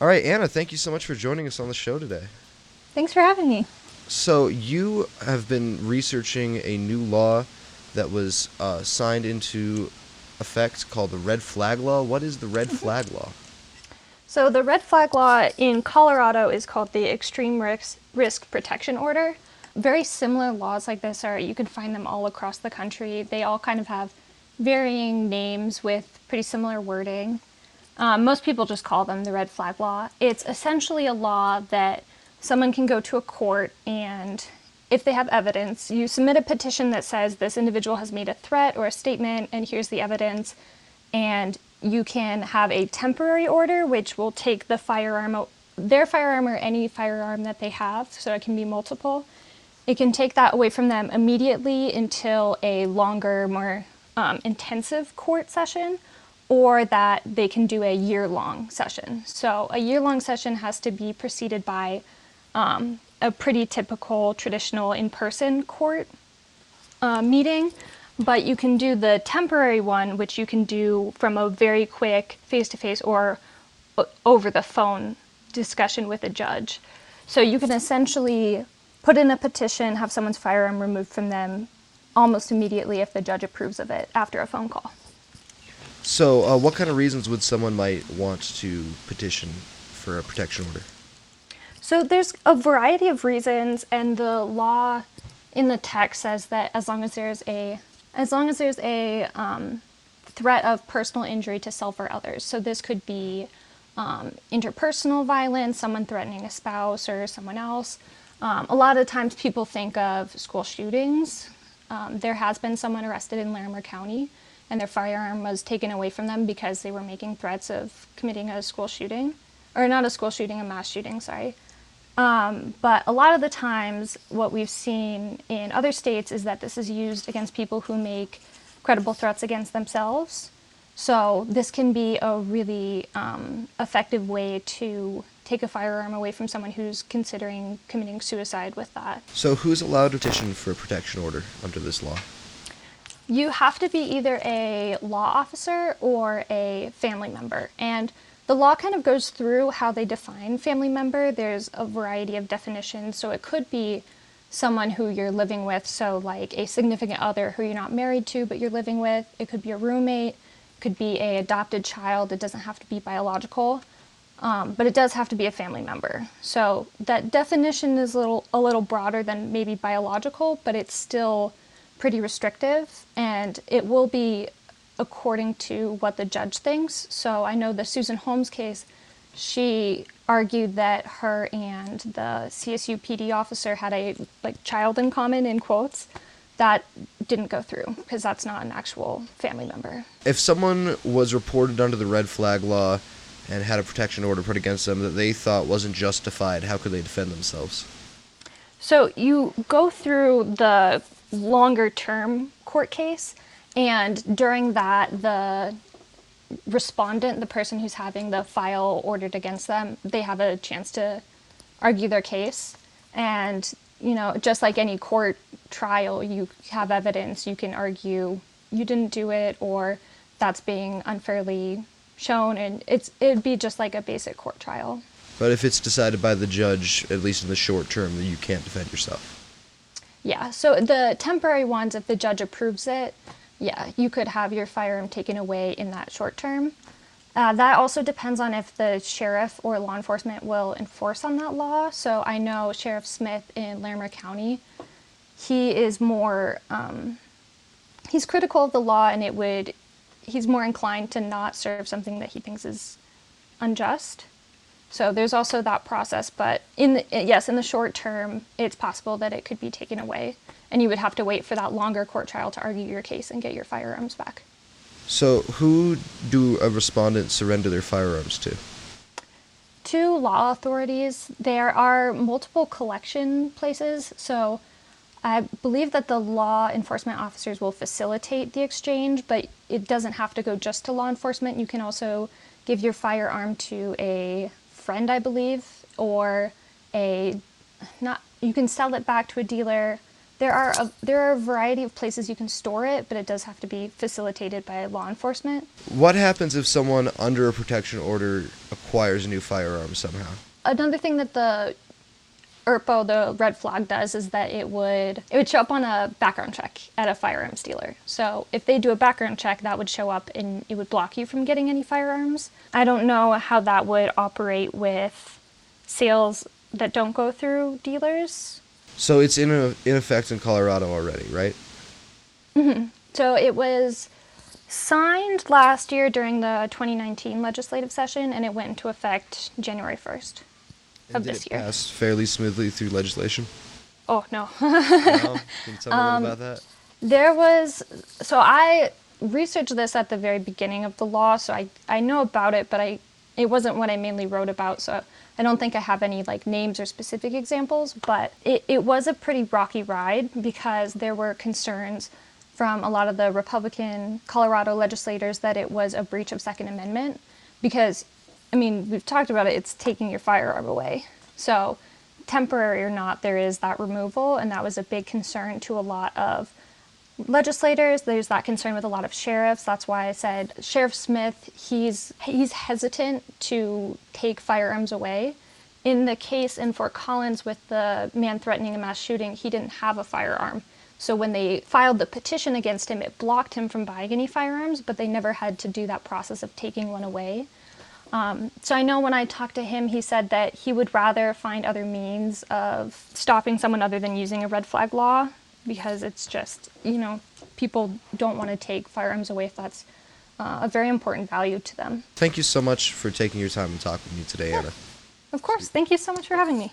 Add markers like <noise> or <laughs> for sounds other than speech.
All right, Anna, thank you so much for joining us on the show today. Thanks for having me. So, you have been researching a new law that was uh, signed into effect called the Red Flag Law. What is the Red Flag Law? So, the red flag law in Colorado is called the Extreme Risk, Risk Protection Order. Very similar laws like this are, you can find them all across the country. They all kind of have varying names with pretty similar wording. Um, most people just call them the red flag law. It's essentially a law that someone can go to a court and if they have evidence, you submit a petition that says this individual has made a threat or a statement and here's the evidence. And you can have a temporary order, which will take the firearm, their firearm or any firearm that they have, so it can be multiple. It can take that away from them immediately until a longer, more um, intensive court session, or that they can do a year long session. So, a year long session has to be preceded by um, a pretty typical traditional in person court uh, meeting, but you can do the temporary one, which you can do from a very quick face to face or over the phone discussion with a judge. So you can essentially put in a petition, have someone's firearm removed from them almost immediately if the judge approves of it after a phone call. So, uh, what kind of reasons would someone might want to petition for a protection order? So there's a variety of reasons, and the law in the text says that as long as there's a as long as there's a um, threat of personal injury to self or others. So this could be um, interpersonal violence, someone threatening a spouse or someone else. Um, a lot of times people think of school shootings. Um, there has been someone arrested in Larimer County and their firearm was taken away from them because they were making threats of committing a school shooting, or not a school shooting, a mass shooting, sorry. Um, but a lot of the times, what we've seen in other states is that this is used against people who make credible threats against themselves. So, this can be a really um, effective way to take a firearm away from someone who's considering committing suicide with that. So, who's allowed to petition for a protection order under this law? You have to be either a law officer or a family member. And the law kind of goes through how they define family member. There's a variety of definitions. So it could be someone who you're living with, so like a significant other who you're not married to but you're living with. It could be a roommate, it could be a adopted child. It doesn't have to be biological. Um, but it does have to be a family member. So that definition is a little a little broader than maybe biological, but it's still pretty restrictive, and it will be according to what the judge thinks. So I know the Susan Holmes case, she argued that her and the CSU PD officer had a like child in common in quotes. That didn't go through because that's not an actual family member. If someone was reported under the red flag law and had a protection order put against them that they thought wasn't justified, how could they defend themselves? So you go through the longer term court case. And during that, the respondent, the person who's having the file ordered against them, they have a chance to argue their case. And, you know, just like any court trial, you have evidence, you can argue you didn't do it or that's being unfairly shown. And it's, it'd be just like a basic court trial. But if it's decided by the judge, at least in the short term, that you can't defend yourself. Yeah, so the temporary ones, if the judge approves it, yeah, you could have your firearm taken away in that short term. Uh, that also depends on if the sheriff or law enforcement will enforce on that law. So I know Sheriff Smith in Larimer County, he is more, um, he's critical of the law and it would, he's more inclined to not serve something that he thinks is unjust. So there's also that process, but in the, yes, in the short term, it's possible that it could be taken away, and you would have to wait for that longer court trial to argue your case and get your firearms back. So, who do a respondent surrender their firearms to? To law authorities. There are multiple collection places, so I believe that the law enforcement officers will facilitate the exchange, but it doesn't have to go just to law enforcement. You can also give your firearm to a friend, I believe, or a not you can sell it back to a dealer, There are a, there are a variety of places you can store it, but it does have to be facilitated by law enforcement. What happens if someone under a protection order acquires a new firearm somehow? Another thing that the ERPO, the red flag, does is that it would it would show up on a background check at a firearms dealer. So if they do a background check, that would show up and it would block you from getting any firearms. I don't know how that would operate with sales that don't go through dealers. So it's in, a, in effect in Colorado already, right? Mm-hmm. So it was signed last year during the 2019 legislative session and it went into effect January 1st And of did this it year. pass fairly smoothly through legislation? Oh, no. <laughs> No? Can you tell me Um, about that? There was so I researched this at the very beginning of the law, so I I know about it, but I it wasn't what I mainly wrote about, so I don't think I have any like names or specific examples, but it, it was a pretty rocky ride because there were concerns from a lot of the Republican Colorado legislators that it was a breach of Second Amendment because I mean, we've talked about it, it's taking your firearm away. So temporary or not, there is that removal, and that was a big concern to a lot of legislators. There's that concern with a lot of sheriffs. That's why I said Sheriff Smith, he's he's hesitant to take firearms away. In the case in Fort Collins with the man threatening a mass shooting, he didn't have a firearm. So when they filed the petition against him, it blocked him from buying any firearms, but they never had to do that process of taking one away. Um, so I know when I talked to him, he said that he would rather find other means of stopping someone other than using a red flag law because it's just, you know, people don't want to take firearms away if that's uh, a very important value to them. Thank you so much for taking your time to talk with me today, Anna. Of course. Thank you so much for having me.